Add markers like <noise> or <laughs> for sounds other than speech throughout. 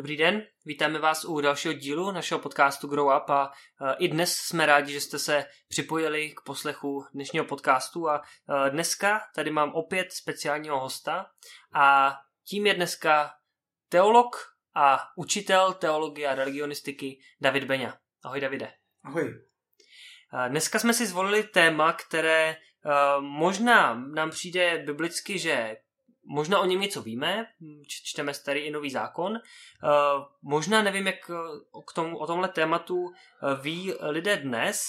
Dobrý den, vítáme vás u dalšího dílu našeho podcastu Grow Up a e, i dnes jsme rádi, že jste se připojili k poslechu dnešního podcastu a e, dneska tady mám opět speciálního hosta a tím je dneska teolog a učitel teologie a religionistiky David Beňa. Ahoj Davide. Ahoj. E, dneska jsme si zvolili téma, které možná nám přijde biblicky, že možná o něm něco víme, čteme starý i nový zákon. Eh, možná nevím, jak eh, k tomu, o tomhle tématu eh, ví lidé dnes,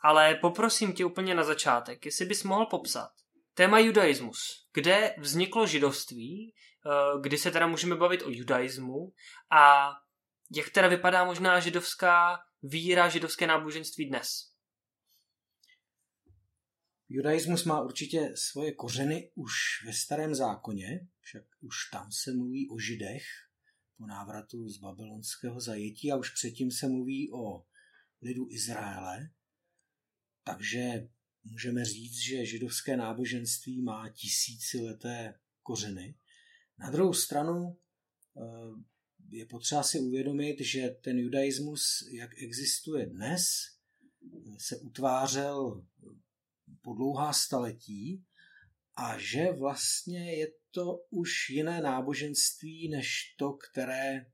ale poprosím tě úplně na začátek, jestli bys mohl popsat téma judaismus. Kde vzniklo židovství, kdy se teda můžeme bavit o judaismu a jak teda vypadá možná židovská víra, židovské náboženství dnes? Judaismus má určitě svoje kořeny už ve starém zákoně, však už tam se mluví o židech po návratu z babylonského zajetí a už předtím se mluví o lidu Izraele. Takže můžeme říct, že židovské náboženství má tisícileté kořeny. Na druhou stranu eh, je potřeba si uvědomit, že ten judaismus, jak existuje dnes, se utvářel po dlouhá staletí a že vlastně je to už jiné náboženství než to, které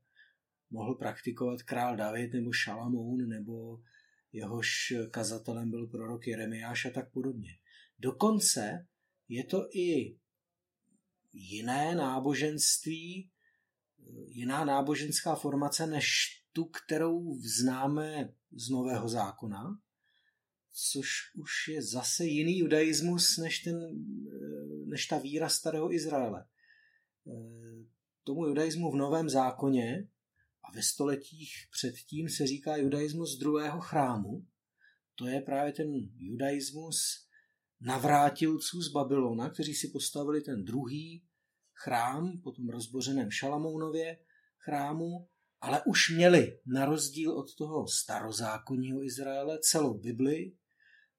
mohl praktikovat král David nebo Šalamoun nebo jehož kazatelem byl prorok Jeremiáš a tak podobně. Dokonce je to i jiné náboženství, jiná náboženská formace než tu, kterou známe z Nového zákona, což už je zase jiný judaismus než, ten, než ta víra starého Izraele. Eh, tomu judaismu v Novém zákoně a ve stoletích předtím se říká judaismus druhého chrámu. To je právě ten judaismus navrátilců z Babylona, kteří si postavili ten druhý chrám po tom rozbořeném Šalamounově chrámu, ale už měli na rozdíl od toho starozákonního Izraele celou Bibli,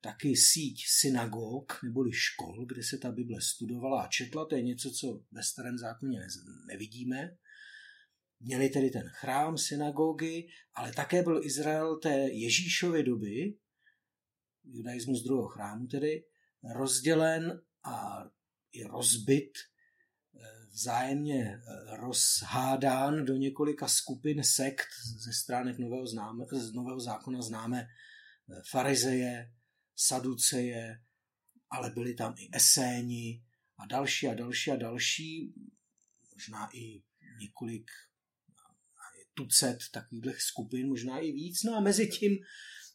taky síť synagog neboli škol, kde se ta Bible studovala a četla. To je něco, co ve starém zákoně nevidíme. Měli tedy ten chrám, synagogy, ale také byl Izrael té Ježíšovy doby, judaismus druhého chrámu tedy, rozdělen a i rozbit, eh, vzájemně eh, rozhádán do několika skupin sekt ze stránek nového, známe, z nového zákona známe eh, farizeje, Saduceje, ale byli tam i Eséni a další a další a další, možná i několik tucet takových skupin, možná i víc. No a mezi tím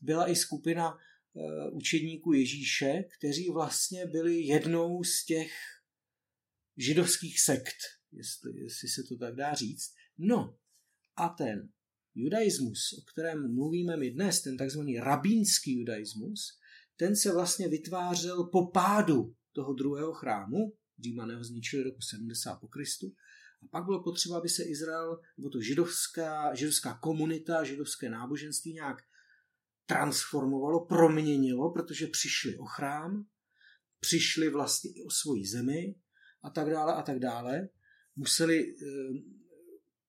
byla i skupina eh, učedníků Ježíše, kteří vlastně byli jednou z těch židovských sekt, jestli, jestli se to tak dá říct. No a ten judaismus, o kterém mluvíme my dnes, ten takzvaný rabínský judaismus, ten se vlastně vytvářel po pádu toho druhého chrámu, Římané ho zničili roku 70 po Kristu, a pak bylo potřeba, aby se Izrael, nebo to židovská, židovská komunita, židovské náboženství nějak transformovalo, proměnilo, protože přišli o chrám, přišli vlastně i o svoji zemi a tak dále a tak dále. Museli e,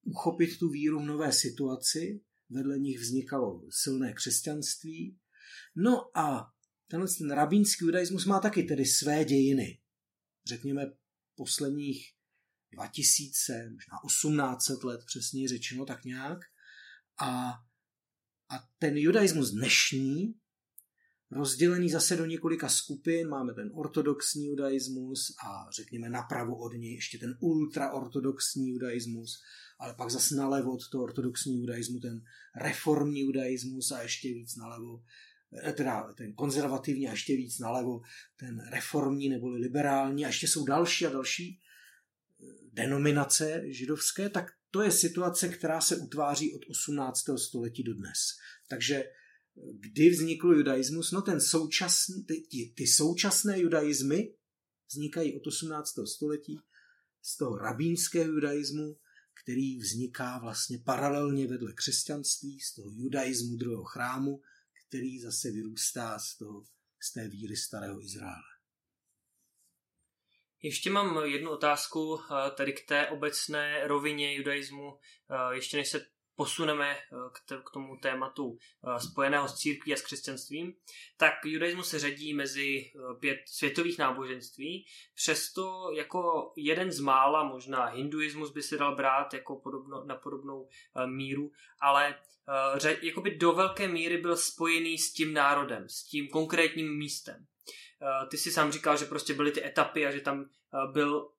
uchopit tu víru v nové situaci, vedle nich vznikalo silné křesťanství. No a tenhle ten rabínský judaismus má taky tedy své dějiny. Řekněme posledních 2000, možná 1800 let přesně řečeno tak nějak. A, a ten judaismus dnešní, rozdělený zase do několika skupin, máme ten ortodoxní judaismus a řekněme napravo od něj ještě ten ultraortodoxní judaismus, ale pak zase nalevo od toho ortodoxního judaismu ten reformní judaismus a ještě víc nalevo teda ten konzervativní a ještě víc nalevo, ten reformní neboli liberální a ještě jsou další a další eh, denominace židovské, tak to je situace, která se utváří od 18. století do dnes. Takže eh, kdy vznikl judaismus? No ten současný, ty, ty současné judaismy vznikají od 18. století z toho rabínského judaismu, který vzniká vlastně paralelně vedle křesťanství, z toho judaismu druhého chrámu, který zase vyrůstá z, toho, z té víry starého Izraele. Ještě mám jednu otázku eh, tady k té obecné rovině judaismu, eh, ještě než se posuneme eh, k tomu tématu spojeného s církví a s křesťanstvím, tak judaismus se řadí mezi pět světových náboženství, přesto jako jeden z mála, možná hinduismus by se dal brát jako podobno, na podobnou míru, ale jakoby do velké míry byl spojený s tím národem, s tím konkrétním místem. Eh, ty si sám říkal, že prostě byly ty etapy a že tam eh, byl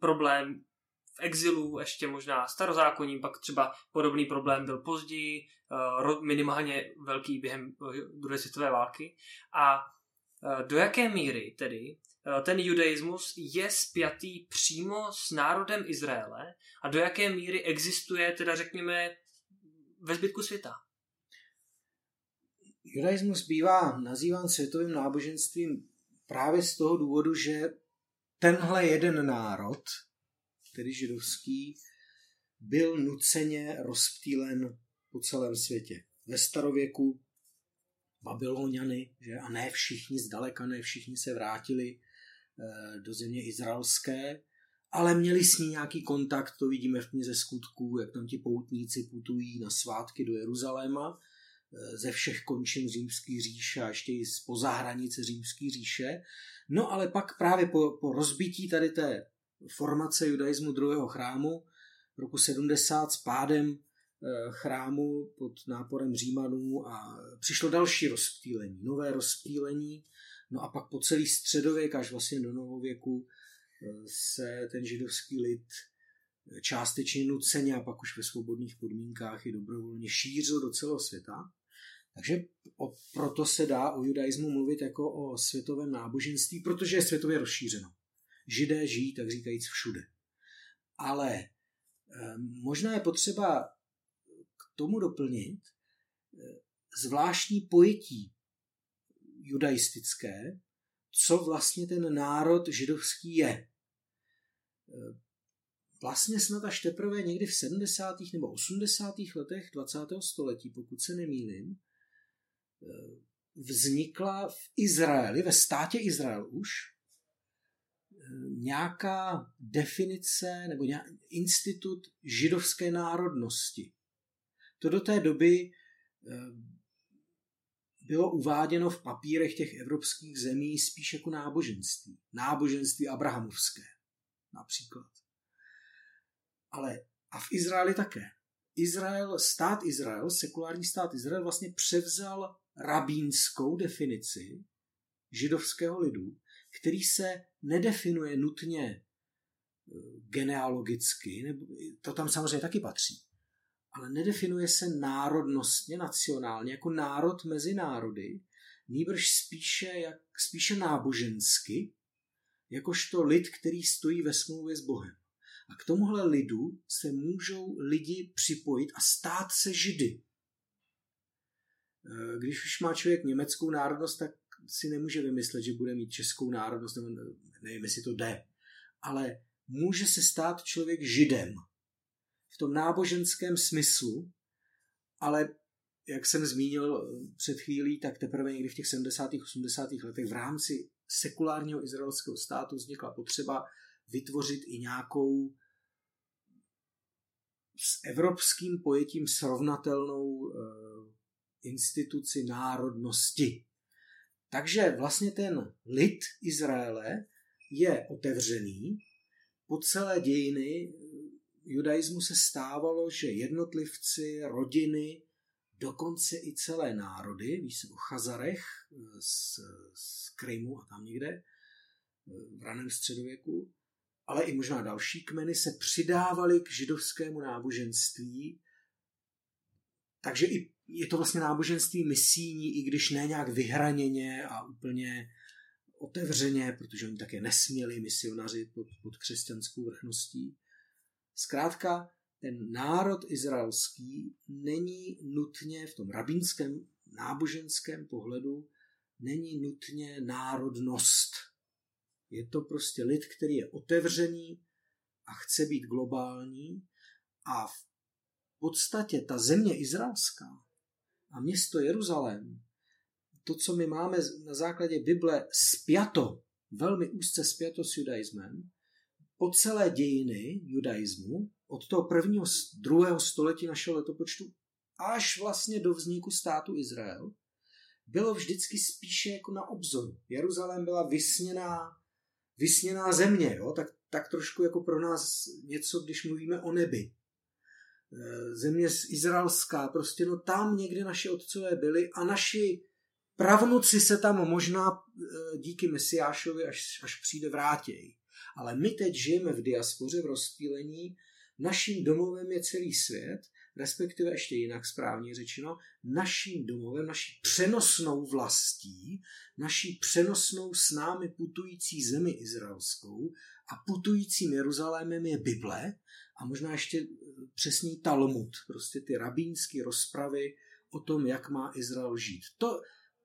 problém v exilu, ještě možná starozákonní, pak třeba podobný problém byl později, eh, minimálně velký během druhé světové války. A do jaké míry tedy ten judaismus je spjatý přímo s národem Izraele a do jaké míry existuje, teda řekněme, ve zbytku světa? Judaismus bývá nazýván světovým náboženstvím právě z toho důvodu, že tenhle jeden národ, tedy židovský, byl nuceně rozptýlen po celém světě. Ve starověku Babyloniany, že? a ne všichni, zdaleka ne všichni se vrátili eh, do země izraelské, ale měli s ní nějaký kontakt, to vidíme v knize skutků, jak tam ti poutníci putují na svátky do Jeruzaléma ze všech končin římský říše a ještě i spoza hranice římský říše. No ale pak právě po, po rozbití tady té formace judaismu druhého chrámu roku 70 s pádem eh, chrámu pod náporem Římanů a přišlo další rozptýlení, nové rozptýlení. No a pak po celý středověk až vlastně do novověku eh, se ten židovský lid částečně nuceně a pak už ve svobodných podmínkách i dobrovolně šířil do celého světa. Takže o, proto se dá o judaismu mluvit jako o světovém náboženství, protože je světově rozšířeno. Židé žijí, tak říkajíc, všude. Ale e, možná je potřeba k tomu doplnit e, zvláštní pojetí judaistické, co vlastně ten národ židovský je. E, vlastně snad až teprve někdy v 70. nebo 80. letech 20. století, pokud se nemýlím, vznikla v Izraeli, ve státě Izrael už, nějaká definice nebo nějaký institut židovské národnosti. To do té doby eh, bylo uváděno v papírech těch evropských zemí spíš jako náboženství. Náboženství abrahamovské například. Ale a v Izraeli také. Izrael, stát Izrael, sekulární stát Izrael vlastně převzal rabínskou definici židovského lidu, který se nedefinuje nutně eh, genealogicky, nebo to tam samozřejmě taky patří, ale nedefinuje se národnostně, nacionálně, jako národ mezi národy, nýbrž spíše, jak, spíše nábožensky, jakožto lid, který stojí ve smlouvě s Bohem. A k tomuhle lidu se můžou lidi připojit a stát se židy. Eh, když už má člověk německou národnost, tak si nemůže vymyslet, že bude mít českou národnost, nebo nevím, jestli to jde. Ale může se stát člověk židem v tom náboženském smyslu, ale jak jsem zmínil eh, před chvílí, tak teprve někdy v těch 70. 80. letech v rámci sekulárního izraelského státu vznikla potřeba vytvořit i nějakou s evropským pojetím srovnatelnou eh, instituci národnosti. Takže vlastně ten lid Izraele je otevřený. Po celé dějiny judaismu se stávalo, že jednotlivci, rodiny, dokonce i celé národy, víš o Chazarech z, z Krymu a tam někde, v raném středověku, ale i možná další kmeny se přidávali k židovskému náboženství, takže i je to vlastně náboženství misijní, i když ne nějak vyhraněně a úplně otevřeně, protože oni také nesměli misionaři pod, pod křesťanskou vrchností. Zkrátka, ten národ izraelský není nutně v tom rabínském náboženském pohledu není nutně národnost. Je to prostě lid, který je otevřený a chce být globální a v podstatě ta země izraelská a město Jeruzalém, to, co my máme na základě Bible spjato velmi úzce zpěto s judaismem, po celé dějiny judaismu, od toho prvního, druhého století našeho letopočtu až vlastně do vzniku státu Izrael, bylo vždycky spíše jako na obzoru. Jeruzalém byla vysněná, vysněná země, jo? Tak, tak trošku jako pro nás něco, když mluvíme o nebi. E, země z izraelská, prostě no tam někde naši otcové byli a naši pravnuci se tam možná e, díky Mesiášovi, až, až přijde, vrátějí. Ale my teď žijeme v diaspoře, v rozptýlení, naším domovem je celý svět respektive ještě jinak správně řečeno, naším domovem, naší přenosnou vlastí, naší přenosnou s námi putující zemi izraelskou a putujícím Jeruzalémem je Bible a možná ještě eh, přesný Talmud, prostě ty rabínské rozpravy o tom, jak má Izrael žít. To,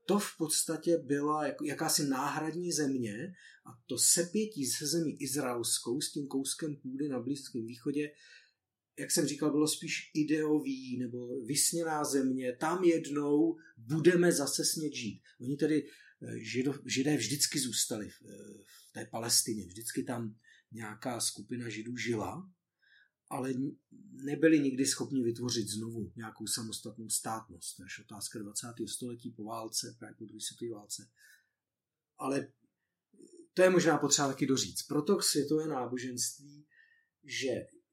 to v podstatě byla jako jakási náhradní země a to sepětí se zemí izraelskou s tím kouskem půdy na Blízkém východě jak jsem říkal, bylo spíš ideový nebo vysněná země, tam jednou budeme zase smět žít. Oni tedy eh, žido, židé vždycky zůstali v, eh, v té Palestině, vždycky tam nějaká skupina židů žila, ale nebyli nikdy schopni vytvořit znovu nějakou samostatnou státnost. To je otázka 20. století po válce, právě po druhé světové válce. Ale to je možná potřeba taky doříct. Proto světové náboženství, že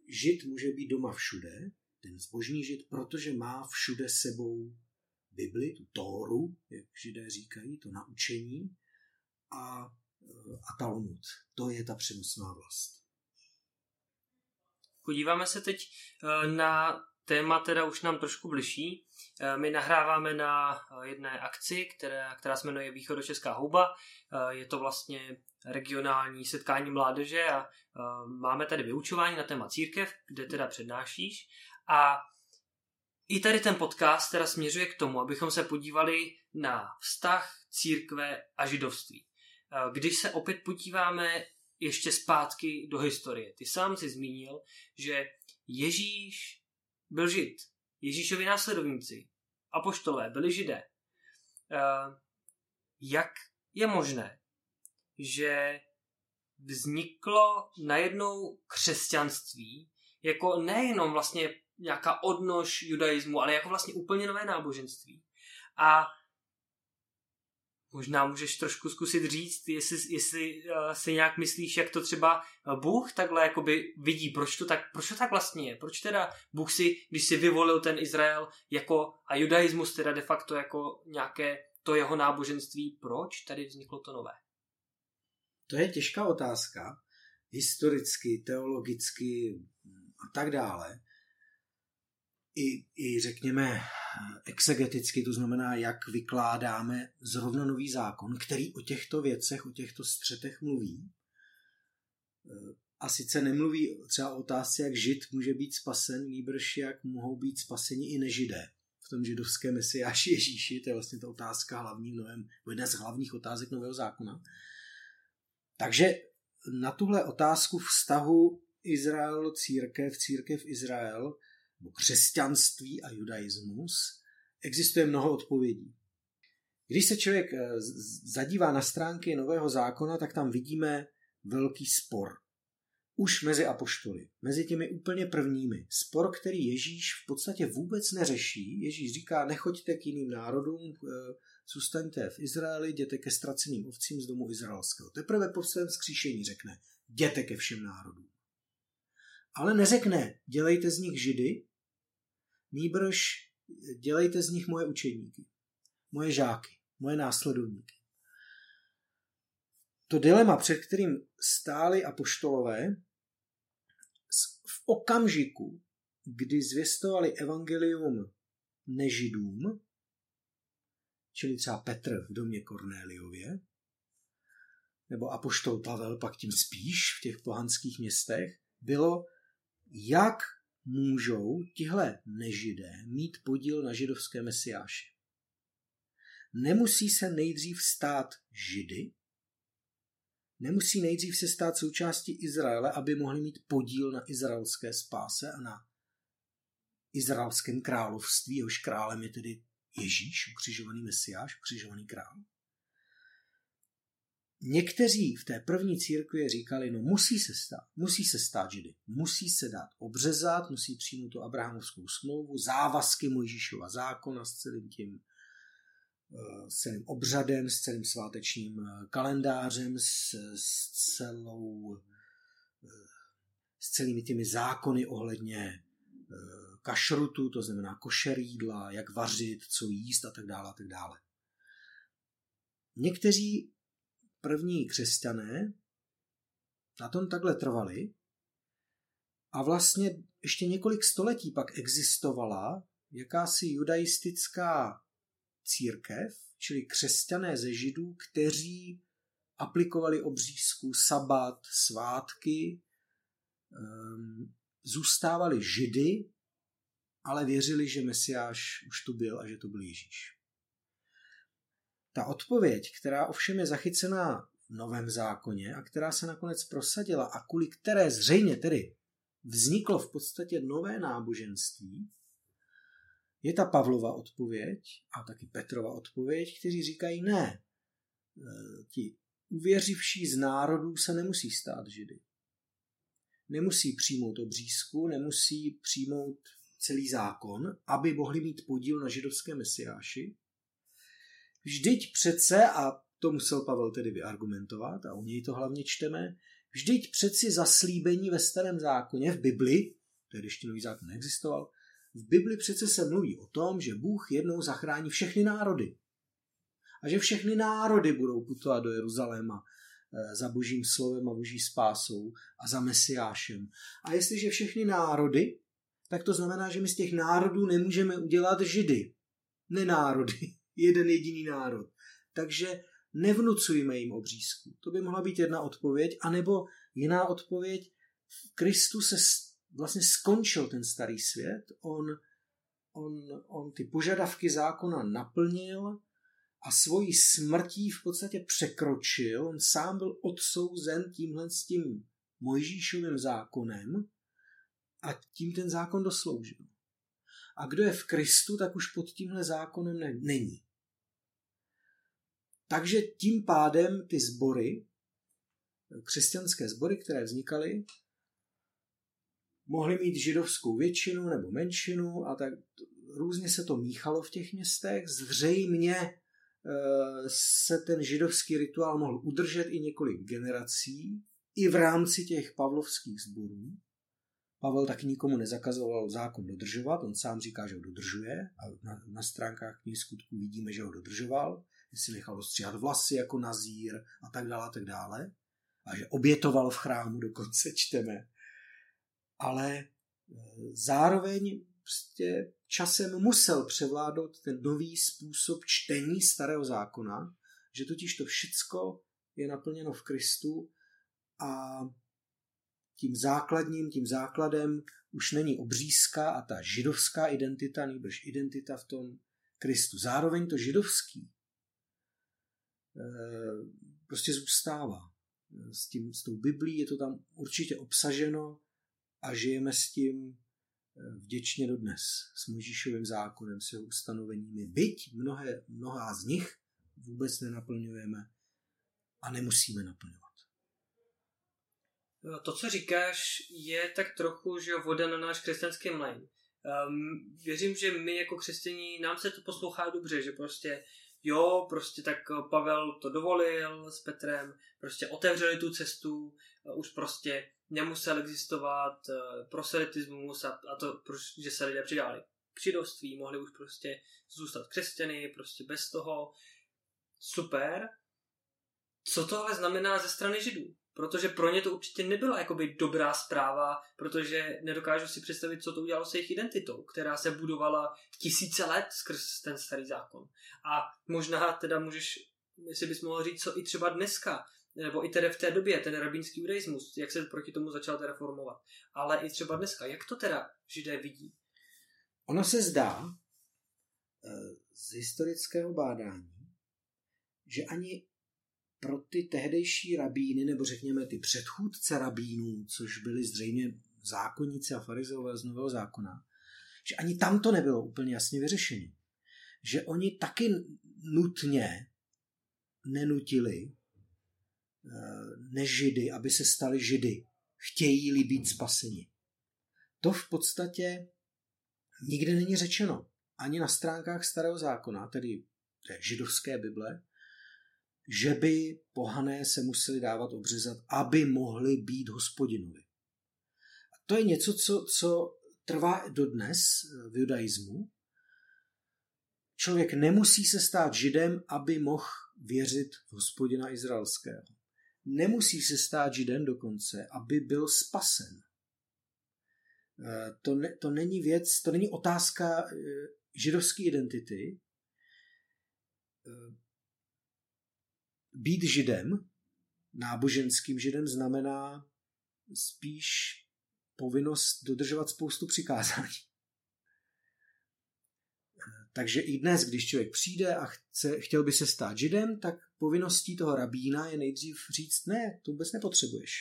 žid může být doma všude, ten zbožný žid, protože má všude sebou Bibli, tu Tóru, jak židé říkají, to naučení a, a Talmud. To je ta přenosná vlast. Podíváme se teď eh, na téma, teda už nám trošku bližší. Eh, my nahráváme na eh, jedné akci, která, která se jmenuje Východočeská houba. Je to vlastně regionální setkání mládeže a máme tady vyučování na téma církev, kde teda přednášíš a i tady ten podcast teda směřuje k tomu, abychom se podívali na vztah církve a židovství. Když se opět podíváme ještě zpátky do historie. Ty sám si zmínil, že Ježíš byl žid. Ježíšovi následovníci, apoštolé, byli židé. Uh, jak je možné, že vzniklo najednou křesťanství jako nejenom vlastně nějaká odnož judaismu, ale jako vlastně úplně nové náboženství. A možná můžeš trošku zkusit říct, jestli, jestli uh, si nějak myslíš, jak to třeba Bůh takhle jakoby vidí, proč to tak, proč to tak vlastně je, proč teda Bůh si, když si vyvolil ten Izrael jako a judaismus teda de facto jako nějaké to jeho náboženství, proč tady vzniklo to nové? To je těžká otázka, historicky, teologicky a tak dále. I, i řekněme exegeticky, to znamená, jak vykládáme zrovna nový zákon, který o těchto věcech, o těchto střetech mluví. A sice nemluví třeba o otázce, jak žid může být spasen, nýbrž jak mohou být spaseni i nežidé. V tom židovském mesiáši Ježíši, to je vlastně ta otázka hlavní v novém, jedna z hlavních otázek nového zákona. Takže na tuhle otázku vztahu Izrael, církev, církev Izrael, nebo křesťanství a judaismus, existuje mnoho odpovědí. Když se člověk eh, zadívá na stránky Nového zákona, tak tam vidíme velký spor. Už mezi apoštoly, mezi těmi úplně prvními. Spor, který Ježíš v podstatě vůbec neřeší. Ježíš říká, nechoďte k jiným národům, eh, zůstaňte v Izraeli, jděte ke ztraceným ovcím z domu izraelského. Teprve po svém skříšení řekne, jděte ke všem národům. Ale neřekne, dělejte z nich židy, nýbrž dělejte z nich moje učeníky, moje žáky, moje následovníky. To dilema, před kterým stáli apoštolové, v okamžiku, kdy zvěstovali evangelium nežidům, čili třeba Petr v domě Kornéliově, nebo Apoštol Pavel pak tím spíš v těch pohanských městech, bylo, jak můžou tihle nežidé mít podíl na židovské mesiáši. Nemusí se nejdřív stát židy, nemusí nejdřív se stát součástí Izraele, aby mohli mít podíl na izraelské spáse a na izraelském království, jehož králem je tedy Ježíš, ukřižovaný mesiáš, ukřižovaný král. Někteří v té první církvi říkali, no musí se stát, musí se stát židy, musí se dát obřezat, musí přijmout tu Abrahamovskou smlouvu, závazky Mojžíšova zákona s celým tím eh, s celým obřadem, s celým svátečním eh, kalendářem, s, s celou eh, s celými těmi zákony ohledně kašrutu, to znamená košer jídla, jak vařit, co jíst a tak dále a tak dále. Někteří první křesťané na tom takhle trvali a vlastně ještě několik století pak existovala jakási judaistická církev, čili křesťané ze židů, kteří aplikovali obřízku, sabat, svátky, um, zůstávali židy, ale věřili, že Mesiáš už tu byl a že to byl Ježíš. Ta odpověď, která ovšem je zachycená v Novém zákoně a která se nakonec prosadila a kvůli které zřejmě tedy vzniklo v podstatě nové náboženství, je ta Pavlova odpověď a taky Petrova odpověď, kteří říkají ne, e, ti uvěřivší z národů se nemusí stát židy. Nemusí přijmout obřízku, nemusí přijmout celý zákon, aby mohli mít podíl na židovské mesiáši, Vždyť přece, a to musel Pavel tedy vyargumentovat, a u něj to hlavně čteme, vždyť přeci zaslíbení ve starém zákoně v Bibli, tedy ještě nový zákon neexistoval, v Bibli přece se mluví o tom, že Bůh jednou zachrání všechny národy. A že všechny národy budou putovat do Jeruzaléma eh, za božím slovem a boží spásou a za mesiášem. A jestliže všechny národy, tak to znamená, že my z těch národů nemůžeme udělat židy. Nenárody jeden jediný národ. Takže nevnucujme jim obřízku. To by mohla být jedna odpověď, anebo jiná odpověď. V Kristu se vlastně skončil ten starý svět, on, on, on ty požadavky zákona naplnil a svojí smrtí v podstatě překročil. On sám byl odsouzen tímhle s tím Mojžíšovým zákonem a tím ten zákon dosloužil. A kdo je v Kristu, tak už pod tímhle zákonem ne, není. Takže tím pádem ty sbory, křesťanské sbory, které vznikaly, mohly mít židovskou většinu nebo menšinu a tak různě se to míchalo v těch městech. Zřejmě eh, se ten židovský rituál mohl udržet i několik generací, i v rámci těch pavlovských sborů. Pavel taky nikomu nezakazoval zákon dodržovat, on sám říká, že ho dodržuje a na, na stránkách knih skutků vidíme, že ho dodržoval, že si nechal ostříhat vlasy jako nazír a tak dále a tak dále a že obětoval v chrámu, dokonce čteme. Ale e, zároveň prostě časem musel převládnout ten nový způsob čtení starého zákona, že totiž to všecko je naplněno v Kristu a tím základním, tím základem už není obřízka a ta židovská identita, nejbrž identita v tom Kristu. Zároveň to židovský eh, prostě zůstává. S, tím, s tou Biblí je to tam určitě obsaženo a žijeme s tím eh, vděčně dodnes, s Mojžíšovým zákonem, s jeho ustanoveními. Byť mnohé, mnohá z nich vůbec nenaplňujeme a nemusíme naplňovat. To, co říkáš, je tak trochu, že voda na náš křesťanský mlejn. Um, věřím, že my jako křesťaní, nám se to poslouchá dobře, že prostě jo, prostě tak Pavel to dovolil s Petrem, prostě otevřeli tu cestu, už prostě nemusel existovat uh, proselitismus a, a to, že se lidé přidali k židovství, mohli už prostě zůstat křesťany, prostě bez toho. Super. Co to ale znamená ze strany židů? Protože pro ně to určitě nebyla jakoby dobrá zpráva, protože nedokážu si představit, co to udělalo se jejich identitou, která se budovala tisíce let skrz ten starý zákon. A možná teda můžeš, jestli bys mohl říct, co i třeba dneska, nebo i tedy v té době, ten rabínský judaismus, jak se proti tomu začal teda formovat. Ale i třeba dneska, jak to teda židé vidí? Ono se zdá eh, z historického bádání, že ani pro ty tehdejší rabíny, nebo řekněme ty předchůdce rabínů, což byli zřejmě zákonníci a farizeové z Nového zákona, že ani tam to nebylo úplně jasně vyřešené. Že oni taky nutně nenutili nežidy, aby se stali židy. Chtějí-li být spaseni. To v podstatě nikde není řečeno. Ani na stránkách Starého zákona, tedy té židovské Bible, že by pohané se museli dávat obřezat, aby mohli být hospodinovi. A to je něco, co, co trvá dodnes v judaismu. Člověk nemusí se stát židem, aby mohl věřit v hospodina izraelského. Nemusí se stát židem dokonce, aby byl spasen. Eh, to, ne, to není věc, to není otázka eh, židovské identity. Být židem, náboženským židem, znamená spíš povinnost dodržovat spoustu přikázání. Takže i dnes, když člověk přijde a chce, chtěl by se stát židem, tak povinností toho rabína je nejdřív říct, ne, to vůbec nepotřebuješ.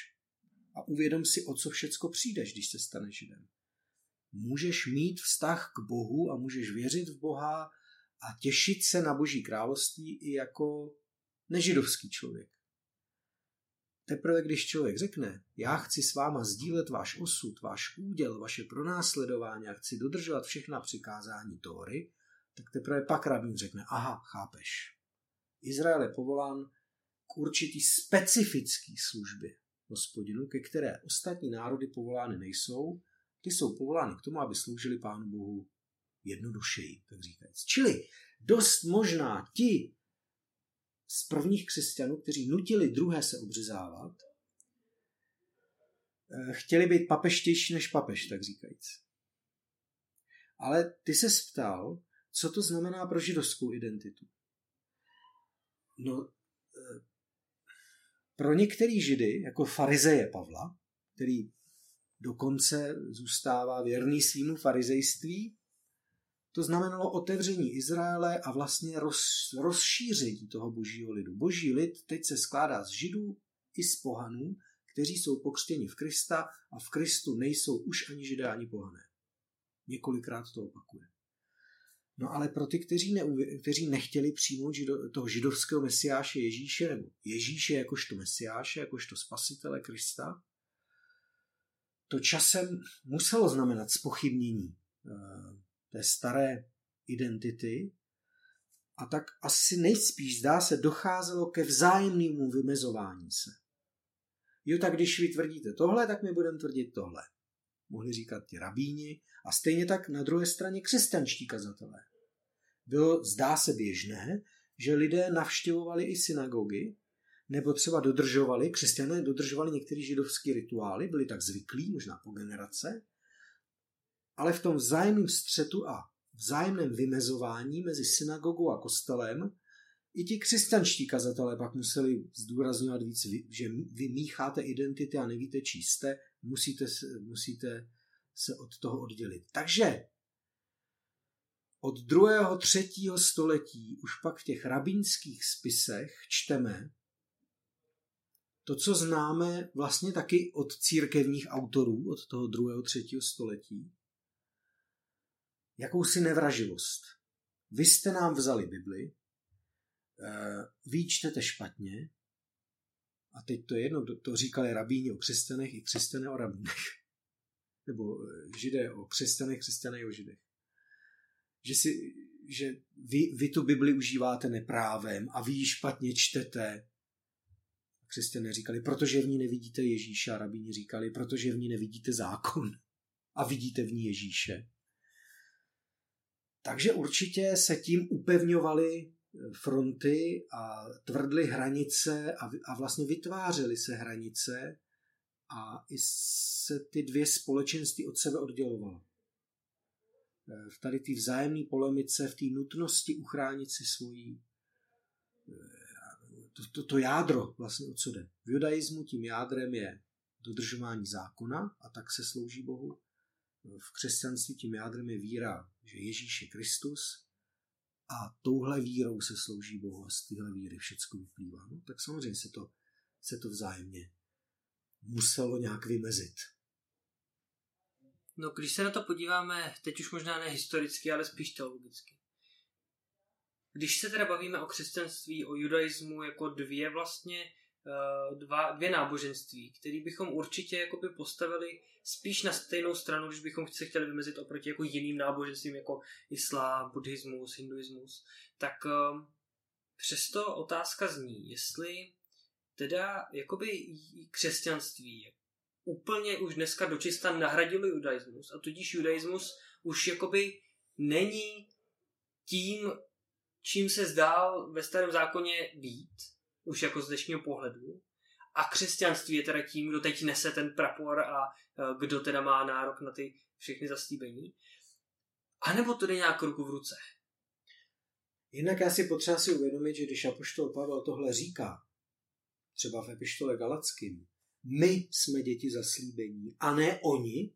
A uvědom si, o co všecko přijdeš, když se staneš židem. Můžeš mít vztah k Bohu a můžeš věřit v Boha a těšit se na Boží království i jako nežidovský člověk. Teprve když člověk řekne, já chci s váma sdílet váš osud, váš úděl, vaše pronásledování a chci dodržovat všechna přikázání Tóry, tak teprve pak rabín řekne, aha, chápeš. Izrael je povolán k určitý specifický službě hospodinu, ke které ostatní národy povolány nejsou, ty jsou povolány k tomu, aby sloužili Pánu Bohu jednodušeji, tak říkajíc. Čili dost možná ti z prvních křesťanů, kteří nutili druhé se obřezávat, eh, chtěli být papeštější než papež, tak říkajíc. Ale ty se ptal, co to znamená pro židovskou identitu. No, eh, pro některý židy, jako farizeje Pavla, který dokonce zůstává věrný svýmu farizejství, to znamenalo otevření Izraele a vlastně roz, rozšíření toho božího lidu. Boží lid teď se skládá z židů i z pohanů, kteří jsou pokřtěni v Krista a v Kristu nejsou už ani židé, ani pohané. Několikrát to opakuje. No ale pro ty, kteří, neuvě- kteří nechtěli přijmout žido- toho židovského mesiáše Ježíše, nebo Ježíše jakožto mesiáše, jakožto spasitele Krista, to časem muselo znamenat spochybnění eh, té staré identity a tak asi nejspíš zdá se docházelo ke vzájemnému vymezování se. Jo, tak když vy tvrdíte tohle, tak my budeme tvrdit tohle. Mohli říkat ti rabíni a stejně tak na druhé straně křesťanští kazatelé. Bylo, zdá se běžné, že lidé navštěvovali i synagogy, nebo třeba dodržovali, křesťané dodržovali některé židovské rituály, byli tak zvyklí, možná po generace, ale v tom vzájemném střetu a vzájemném vymezování mezi synagogou a kostelem i ti křesťanští kazatelé pak museli zdůrazňovat víc, že vy mícháte identity a nevíte, čí jste, musíte, musíte se od toho oddělit. Takže od druhého, třetího století už pak v těch rabínských spisech čteme to, co známe vlastně taky od církevních autorů od toho druhého, třetího století, jakousi nevraživost. Vy jste nám vzali Bibli, eh, vy čtete špatně, a teď to je jedno, to říkali rabíni o křesťanech i křesťané o rabínech. <laughs> Nebo eh, židé o křesťanech, křesťané o židech. Že, si, že vy, vy tu Bibli užíváte neprávem a vy ji špatně čtete. Křesťané říkali, protože v ní nevidíte Ježíše a rabíni říkali, protože v ní nevidíte zákon a vidíte v ní Ježíše. Takže určitě se tím upevňovaly eh, fronty a tvrdly hranice a, a vlastně vytvářely se hranice a i se ty dvě společenství od sebe oddělovala. Eh, v tady té vzájemné polemice, v té nutnosti uchránit si svoji eh, to, to, to jádro vlastně o co jde. V judaismu tím jádrem je dodržování zákona a tak se slouží Bohu v křesťanství tím jádrem je víra, že Ježíš je Kristus a touhle vírou se slouží Bohu a z téhle víry všecko vyplývá. No, tak samozřejmě se to, se to vzájemně muselo nějak vymezit. No, když se na to podíváme, teď už možná ne historicky, ale spíš teologicky. Když se teda bavíme o křesťanství, o judaismu jako dvě vlastně dva, dvě náboženství, které bychom určitě jakoby postavili spíš na stejnou stranu, když bychom se chtěli vymezit oproti jako jiným náboženstvím, jako islám, buddhismus, hinduismus, tak uh, přesto otázka zní, jestli teda jakoby křesťanství úplně už dneska dočista nahradilo judaismus a tudíž judaismus už jakoby není tím, čím se zdál ve starém zákoně být, už jako z dnešního pohledu. A křesťanství je teda tím, kdo teď nese ten prapor a e, kdo teda má nárok na ty všechny zaslíbení. A nebo to jde nějak ruku v ruce. Jinak já si potřeba si uvědomit, že když Apoštol Pavel tohle říká, třeba v epištole Galackým, my jsme děti zaslíbení a ne oni,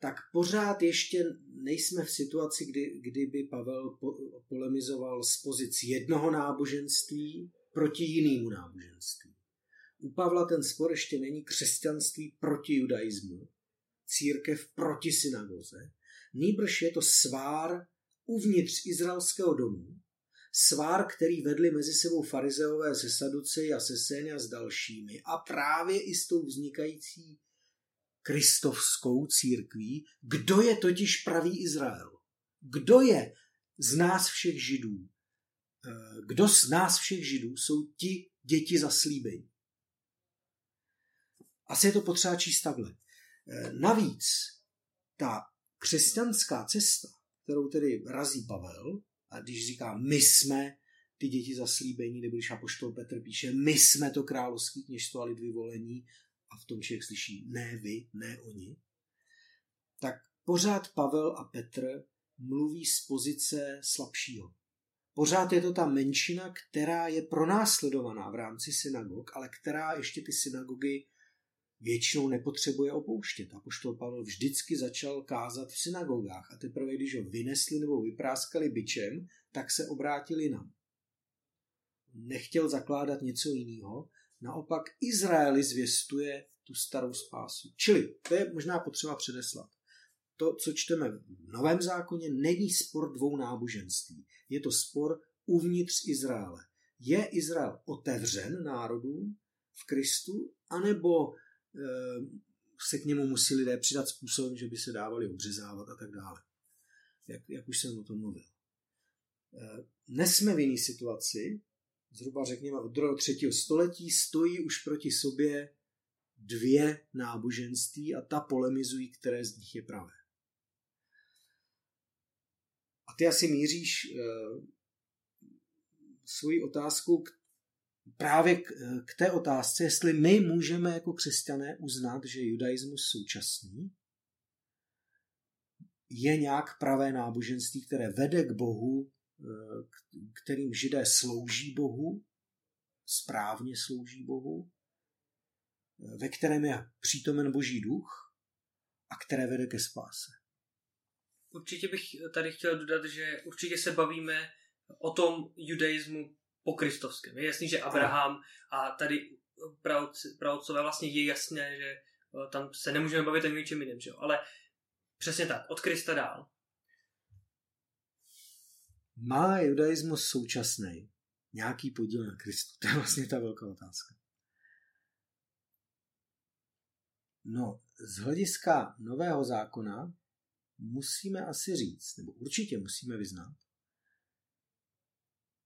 tak pořád ještě nejsme v situaci, kdy, kdyby Pavel po, polemizoval z pozic jednoho náboženství proti jinému náboženství. U Pavla ten spor ještě není křesťanství proti judaismu, církev proti synagoze, nýbrž je to svár uvnitř izraelského domu, svár, který vedli mezi sebou farizeové se Saduceji a se Sény a s dalšími a právě i s tou vznikající kristovskou církví, kdo je totiž pravý Izrael. Kdo je z nás všech židů? Eh, kdo z nás všech židů jsou ti děti zaslíbení? Asi je to potřeba číst takhle. Eh, navíc ta křesťanská cesta, kterou tedy razí Pavel, a když říká my jsme ty děti zaslíbení, nebo když Apoštol Petr píše my jsme to královský kněžstvo a lid vyvolení a v tom člověk slyší ne vy, ne oni, tak pořád Pavel a Petr mluví z pozice slabšího. Pořád je to ta menšina, která je pronásledovaná v rámci synagog, ale která ještě ty synagogy většinou nepotřebuje opouštět. A poštol Pavel vždycky začal kázat v synagogách a teprve, když ho vynesli nebo vypráskali byčem, tak se obrátil jinam. Nechtěl zakládat něco jiného, naopak Izraeli zvěstuje tu starou spásu. Čili, to je možná potřeba předeslat. To, co čteme v Novém zákoně, není spor dvou náboženství. Je to spor uvnitř Izraele. Je Izrael otevřen národům v Kristu, anebo Eh, se k němu musí lidé přidat způsobem, že by se dávali obřezávat a tak dále. Jak, jak už jsem o tom mluvil. Dnes jsme v jiné situaci, zhruba řekněme od druhého třetího století, stojí už proti sobě dvě náboženství a ta polemizují, které z nich je pravé. Ty asi míříš e, svoji otázku k právě k, k té otázce, jestli my můžeme jako křesťané uznat, že judaismus současný je nějak pravé náboženství, které vede k Bohu, eh, kterým židé slouží Bohu, správně slouží Bohu, eh, ve kterém je přítomen Boží duch a které vede ke spáse. Určitě bych tady chtěl dodat, že určitě se bavíme o tom judaismu po kristovském. Je jasný, že Abraham a tady pravcové vlastně je jasné, že eh, tam se nemůžeme bavit ani ničem jiném, že jo? ale přesně tak, od Krista dál. Má judaismus současný nějaký podíl na Kristu? To je vlastně ta velká otázka. No, z hlediska nového zákona musíme asi říct, nebo určitě musíme vyznat,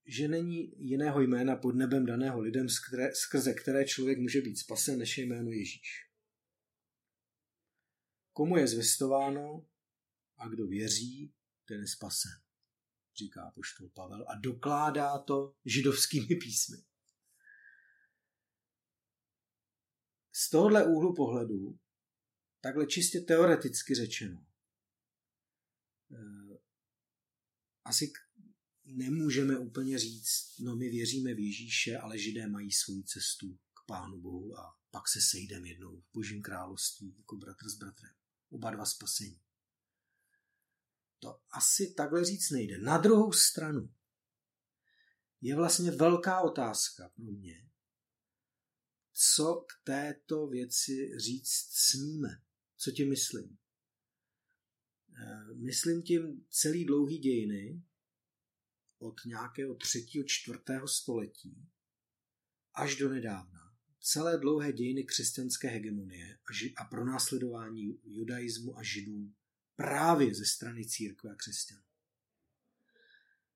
že není jiného jména pod nebem daného lidem, skrze které člověk může být spasen, než je jméno Ježíš. Komu je zvestováno a kdo věří, ten je spasen, říká poštol Pavel a dokládá to židovskými písmy. Z tohohle úhlu pohledu, takhle čistě teoreticky řečeno, asi nemůžeme úplně říct, no my věříme v Ježíše, ale židé mají svou cestu k Pánu Bohu a pak se sejdeme jednou v Božím království jako bratr s bratrem. Oba dva spasení. To asi takhle říct nejde. Na druhou stranu je vlastně velká otázka pro mě, co k této věci říct smíme. Co ti myslím? Eh, myslím tím celý dlouhý dějiny, od nějakého třetího, čtvrtého století až do nedávna celé dlouhé dějiny křesťanské hegemonie a, pronásledování judaismu a židů právě ze strany církve a křesťanů.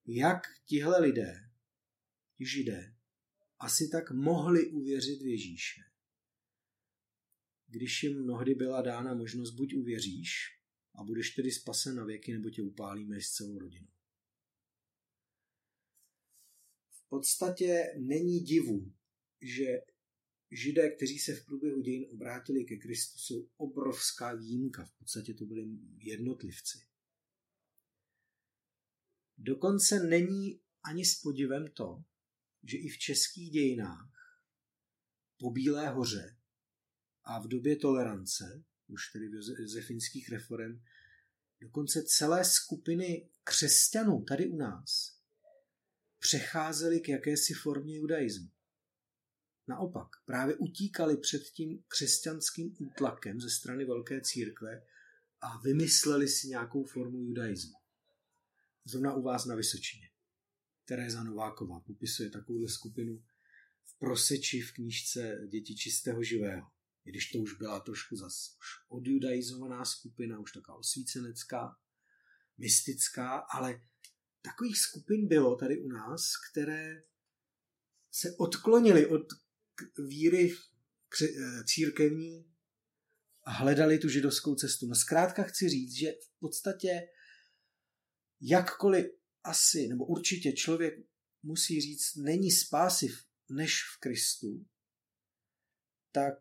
Jak tihle lidé, ti židé, asi tak mohli uvěřit v Ježíše, když jim mnohdy byla dána možnost buď uvěříš a budeš tedy spasen na věky, nebo tě upálíme s celou rodinou. V podstatě není divu, že židé, kteří se v průběhu dějin obrátili ke Kristu, jsou obrovská výjimka. V podstatě to byli jednotlivci. Dokonce není ani s podivem to, že i v českých dějinách po Bílé hoře a v době tolerance, už tedy v josefinských reform, dokonce celé skupiny křesťanů tady u nás přecházely k jakési formě judaismu. Naopak, právě utíkali před tím křesťanským útlakem ze strany Velké církve a vymysleli si nějakou formu judaismu. Zrovna u vás na Vysočině. Tereza Nováková popisuje takovouhle skupinu v proseči v knížce Děti čistého živého. I když to už byla trošku zas už odjudaizovaná skupina, už taková osvícenecká, mystická, ale takových skupin bylo tady u nás, které se odklonili od víry církevní a hledali tu židovskou cestu. No zkrátka chci říct, že v podstatě jakkoliv asi, nebo určitě člověk musí říct, není spásy než v Kristu, tak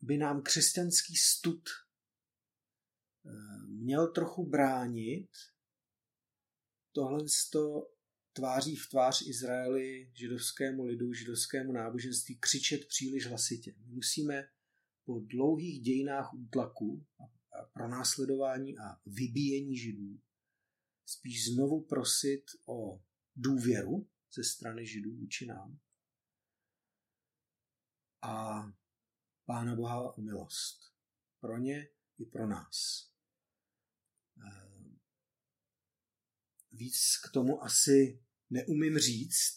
by nám křesťanský stud měl trochu bránit tohle tváří v tvář Izraeli, židovskému lidu, židovskému náboženství křičet příliš hlasitě. My musíme po dlouhých dějinách útlaku a pronásledování a vybíjení židů spíš znovu prosit o důvěru ze strany židů vůči nám a Pána Boha o milost. Pro ně i pro nás. Víc k tomu asi neumím říct.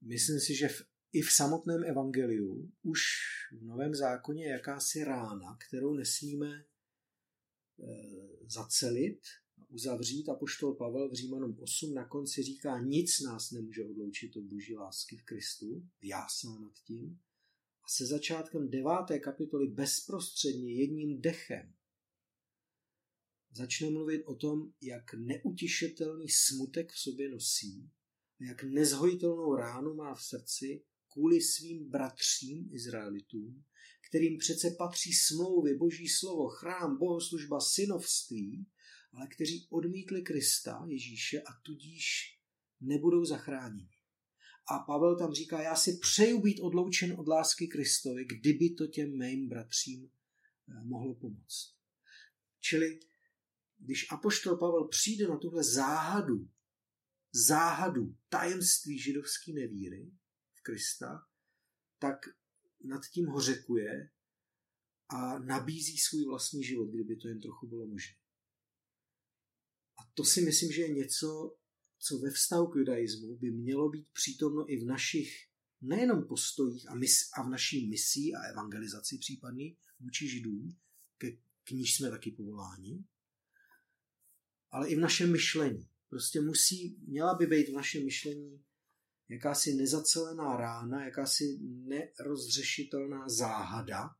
Myslím si, že v, i v samotném evangeliu už v Novém zákoně je jakási rána, kterou nesmíme zacelit, uzavřít a poštol Pavel v Římanům 8 na konci říká, nic nás nemůže odloučit od boží lásky v Kristu, jásá nad tím. A se začátkem deváté kapitoly bezprostředně jedním dechem začne mluvit o tom, jak neutišitelný smutek v sobě nosí a jak nezhojitelnou ránu má v srdci kvůli svým bratřím Izraelitům, kterým přece patří smlouvy, boží slovo, chrám, bohoslužba, synovství, ale kteří odmítli Krista, Ježíše a tudíž nebudou zachráněni. A Pavel tam říká, já si přeju být odloučen od lásky Kristovi, kdyby to těm mým bratřím eh, mohlo pomoct. Čili když apoštol Pavel přijde na tuhle záhadu, záhadu tajemství židovské nevíry v Krista, tak nad tím hořekuje a nabízí svůj vlastní život, kdyby to jen trochu bylo možné. A to si myslím, že je něco, co ve vztahu k judaismu by mělo být přítomno i v našich nejenom postojích a, mis, a v naší misí a evangelizaci případný vůči židům, ke, k níž jsme taky povoláni, ale i v našem myšlení. Prostě musí, měla by být v našem myšlení jakási nezacelená rána, jakási nerozřešitelná záhada,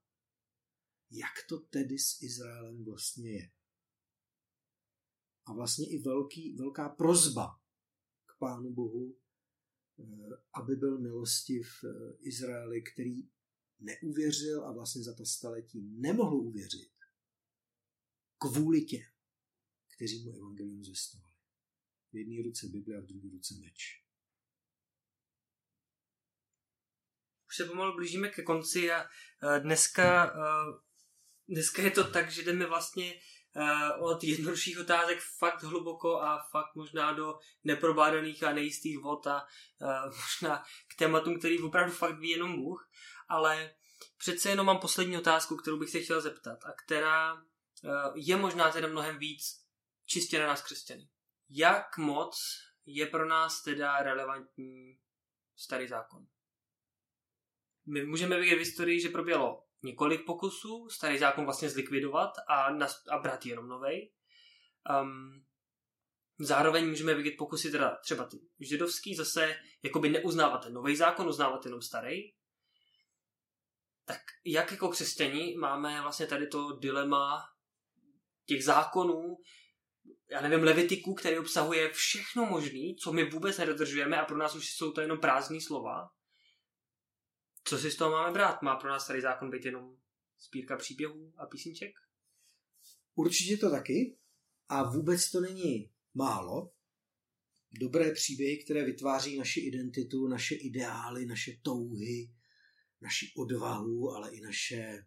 jak to tedy s Izraelem vlastně je. A vlastně i velký, velká prozba k Pánu Bohu, eh, aby byl milostiv eh, Izraeli, který neuvěřil a vlastně za ta staletí nemohl uvěřit kvůli těm, kteří mu evangelium zvěstovali. V jedné ruce Bible a v druhé ruce meč. Už se pomalu blížíme ke konci a dneska, dneska je to tak, že jdeme vlastně od jednodušších otázek fakt hluboko a fakt možná do neprobádaných a nejistých vod a možná k tématům, který opravdu fakt ví jenom Bůh, ale přece jenom mám poslední otázku, kterou bych se chtěl zeptat a která je možná teda mnohem víc čistě na nás křesťany. Jak moc je pro nás teda relevantní starý zákon. My můžeme vidět v historii, že proběhlo několik pokusů starý zákon vlastně zlikvidovat a, nas, a brát jenom novej. Um, zároveň můžeme vidět pokusy teda třeba ty židovský zase jakoby neuznávat ten nový zákon, uznávat jenom starý. Tak jak jako křesťani máme vlastně tady to dilema těch zákonů, já nevím, Levitiku, který obsahuje všechno možné, co my vůbec nedodržujeme a pro nás už jsou to jenom prázdné slova. Co si z toho máme brát? Má pro nás starý zákon být jenom spírka příběhů a písniček? Určitě to taky. A vůbec to není málo. Dobré příběhy, které vytváří naši identitu, naše ideály, naše touhy, naši odvahu, ale i naše,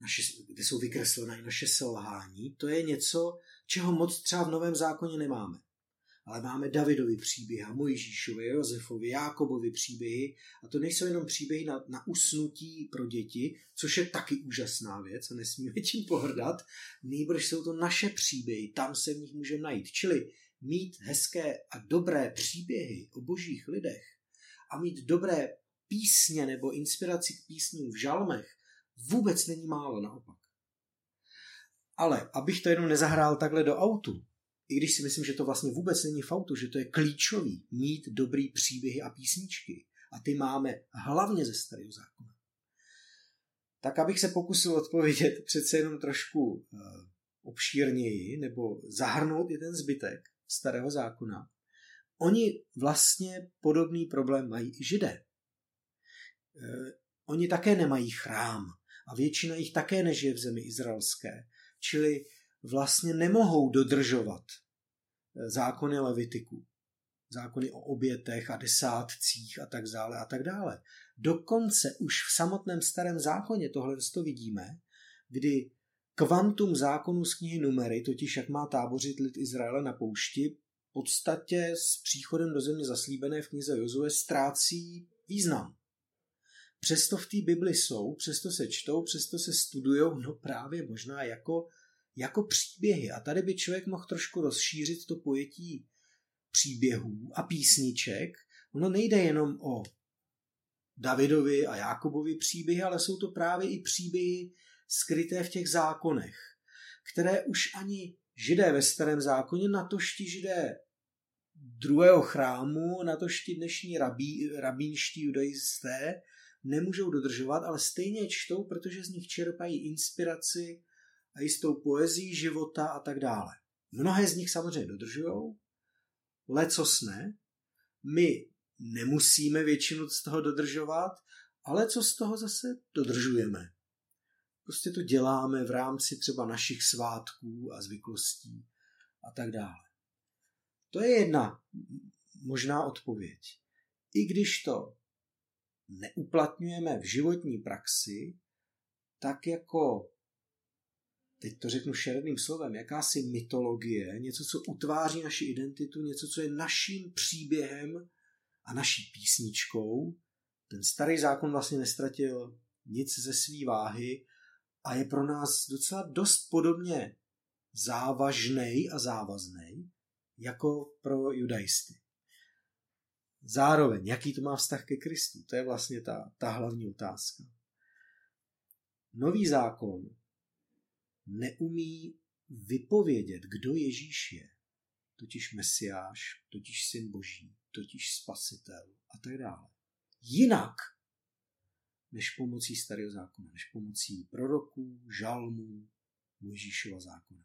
naše kde jsou vykreslené i naše selhání, to je něco, čeho moc třeba v Novém zákoně nemáme. Ale máme Davidovi příběhy, Mojžíšovi, Josefovi, Jákobovi příběhy a to nejsou jenom příběhy na, na usnutí pro děti, což je taky úžasná věc a nesmíme tím pohrdat, nejbrž jsou to naše příběhy, tam se v nich můžeme najít. Čili mít hezké a dobré příběhy o božích lidech a mít dobré písně nebo inspiraci k písním v žalmech vůbec není málo, naopak. Ale abych to jenom nezahrál takhle do autu, i když si myslím, že to vlastně vůbec není v autu, že to je klíčový mít dobrý příběhy a písničky. A ty máme hlavně ze starého zákona. Tak abych se pokusil odpovědět přece jenom trošku uh, obšírněji, nebo zahrnout i ten zbytek starého zákona. Oni vlastně podobný problém mají i židé. Uh, oni také nemají chrám a většina jich také nežije v zemi izraelské. Čili vlastně nemohou dodržovat eh, zákony Levitiku, zákony o obětech a desátcích a tak dále a tak dále. Dokonce už v samotném starém zákoně tohle to vidíme, kdy kvantum zákonu z knihy Numery, totiž jak má tábořit lid Izraele na poušti, v podstatě s příchodem do země zaslíbené v knize Jozue ztrácí význam. Přesto v té Bibli jsou, přesto se čtou, přesto se studují, no právě možná jako jako příběhy. A tady by člověk mohl trošku rozšířit to pojetí příběhů a písniček. Ono nejde jenom o Davidovi a Jákobovi příběhy, ale jsou to právě i příběhy skryté v těch zákonech, které už ani židé ve starém zákoně, natožti židé druhého chrámu, natožti dnešní rabí, rabínští judaisté nemůžou dodržovat, ale stejně čtou, protože z nich čerpají inspiraci a jistou poezí života a tak dále. Mnohé z nich samozřejmě dodržují, lecos ne. My nemusíme většinu z toho dodržovat, ale co z toho zase dodržujeme. Prostě to děláme v rámci třeba našich svátků a zvyklostí a tak dále. To je jedna možná odpověď. I když to neuplatňujeme v životní praxi, tak jako teď to řeknu šeredným slovem, jakási mytologie, něco, co utváří naši identitu, něco, co je naším příběhem a naší písničkou. Ten starý zákon vlastně nestratil nic ze své váhy a je pro nás docela dost podobně závažný a závazný jako pro judaisty. Zároveň, jaký to má vztah ke Kristu? To je vlastně ta, ta hlavní otázka. Nový zákon neumí vypovědět, kdo Ježíš je. Totiž Mesiáš, totiž Syn Boží, totiž Spasitel a tak dále. Jinak, než pomocí starého zákona, než pomocí proroků, žalmů, Mojžíšova zákona.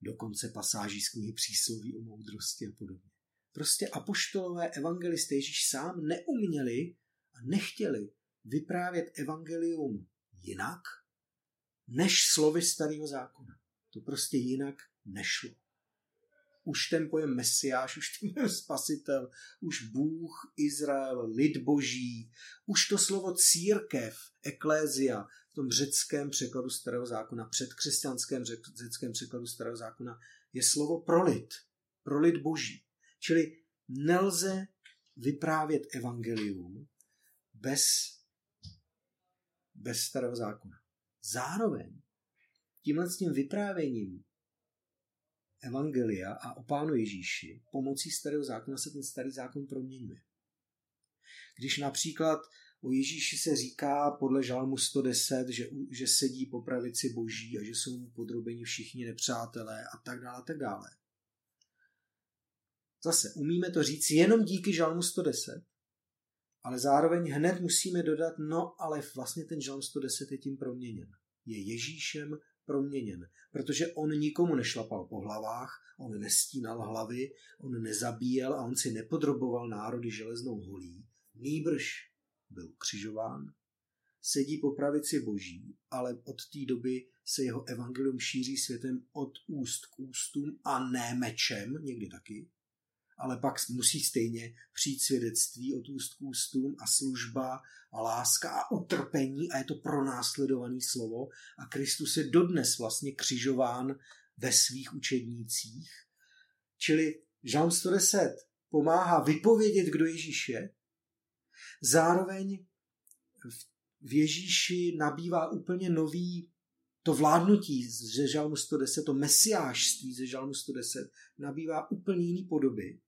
Dokonce pasáží z knihy přísloví o moudrosti a podobně. Prostě apoštolové evangelisté Ježíš sám neuměli a nechtěli vyprávět evangelium jinak, než slovy starého zákona. To prostě jinak nešlo. Už ten pojem mesiáš, už ten pojem spasitel, už Bůh, Izrael, lid boží, už to slovo církev, eklézia v tom řeckém překladu starého zákona, předkřesťanském řeckém překladu starého zákona je slovo pro lid, pro lid boží. Čili nelze vyprávět evangelium bez, bez starého zákona. Zároveň tímhle s tím vyprávěním Evangelia a o Pánu Ježíši pomocí starého zákona se ten starý zákon proměňuje. Když například o Ježíši se říká podle žalmu 110, že, že sedí po pravici boží a že jsou mu podrobeni všichni nepřátelé a tak dále, a tak dále. Zase, umíme to říct jenom díky žalmu 110, ale zároveň hned musíme dodat, no ale vlastně ten žalm 110 je tím proměněn. Je Ježíšem proměněn, protože on nikomu nešlapal po hlavách, on nestínal hlavy, on nezabíjel a on si nepodroboval národy železnou holí. Nýbrž byl křižován, sedí po pravici boží, ale od té doby se jeho evangelium šíří světem od úst k ústům a ne mečem, někdy taky, ale pak musí stejně přijít svědectví od úst k ústům a služba a láska a utrpení a je to pronásledovaný slovo a Kristus je dodnes vlastně křižován ve svých učednících. Čili Žalm 110 pomáhá vypovědět, kdo Ježíš je, zároveň v Ježíši nabývá úplně nový to vládnutí ze žalmu 110, to mesiášství ze žalmu 110 nabývá úplně jiný podoby.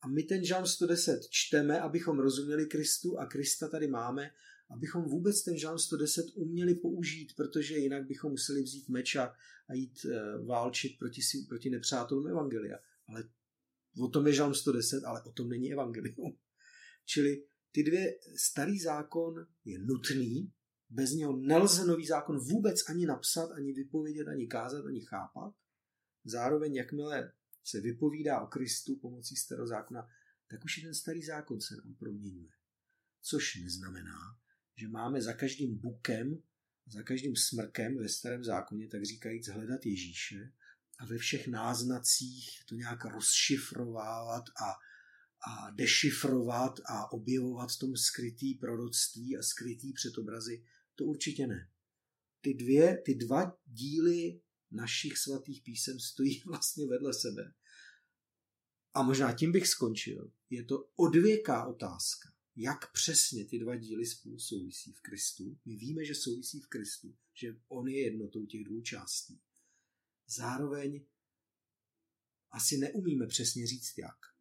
A my ten žalm 110 čteme, abychom rozuměli Kristu a Krista tady máme, abychom vůbec ten žalm 110 uměli použít, protože jinak bychom museli vzít meč a, jít uh, válčit proti, proti nepřátelům Evangelia. Ale o tom je žalm 110, ale o tom není Evangelium. Čili ty dvě, starý zákon je nutný, bez něho nelze nový zákon vůbec ani napsat, ani vypovědět, ani kázat, ani chápat. Zároveň, jakmile se vypovídá o Kristu pomocí starého zákona, tak už i ten starý zákon se nám proměňuje. Což neznamená, že máme za každým bukem, za každým smrkem ve starém zákoně, tak říkajíc, hledat Ježíše a ve všech náznacích to nějak rozšifrovávat a, a dešifrovat a objevovat v tom skrytý proroctví a skrytý předobrazy, to určitě ne. Ty, dvě, ty dva díly našich svatých písem stojí <laughs> vlastně vedle sebe. A možná tím bych skončil. Je to odvěká otázka, jak přesně ty dva díly spolu souvisí v Kristu. My víme, že souvisí v Kristu, že on je jednotou těch dvou částí. Zároveň asi neumíme přesně říct jak.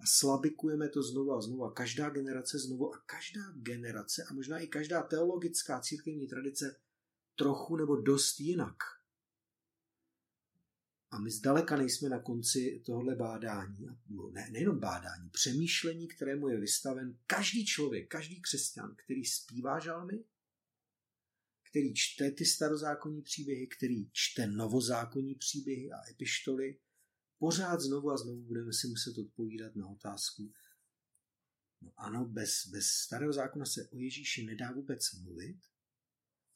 A slabikujeme to znovu a znovu. A každá generace znovu a každá generace a možná i každá teologická církevní tradice trochu nebo dost jinak a my zdaleka nejsme na konci tohle bádání, no ne, nejenom bádání, přemýšlení, kterému je vystaven každý člověk, každý křesťan, který zpívá žalmy, který čte ty starozákonní příběhy, který čte novozákonní příběhy a epištoly, pořád znovu a znovu budeme si muset odpovídat na otázku, no ano, bez, bez starého zákona se o Ježíši nedá vůbec mluvit,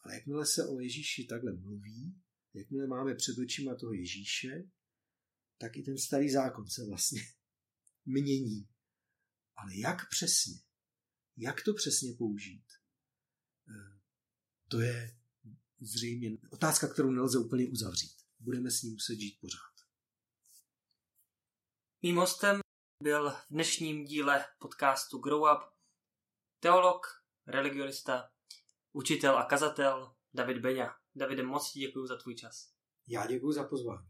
ale jakmile se o Ježíši takhle mluví, jakmile máme před očima toho Ježíše, tak i ten starý zákon se vlastně <laughs> mění. Ale jak přesně, jak to přesně použít, eh, to je zřejmě otázka, kterou nelze úplně uzavřít. Budeme s ním muset žít pořád. Mým hostem byl v dnešním díle podcastu Grow Up teolog, religionista, učitel a kazatel David Beňa. Davide, moc ti děkuji za tvůj čas. Já děkuji za pozvání.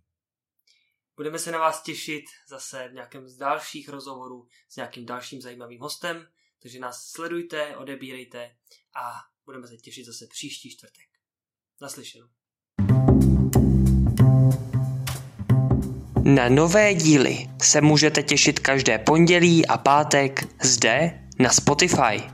Budeme se na vás těšit zase v nějakém z dalších rozhovorů s nějakým dalším zajímavým hostem, takže nás sledujte, odebírejte a budeme se těšit zase příští čtvrtek. Naslyšenou. Na nové díly se můžete těšit každé pondělí a pátek zde na Spotify.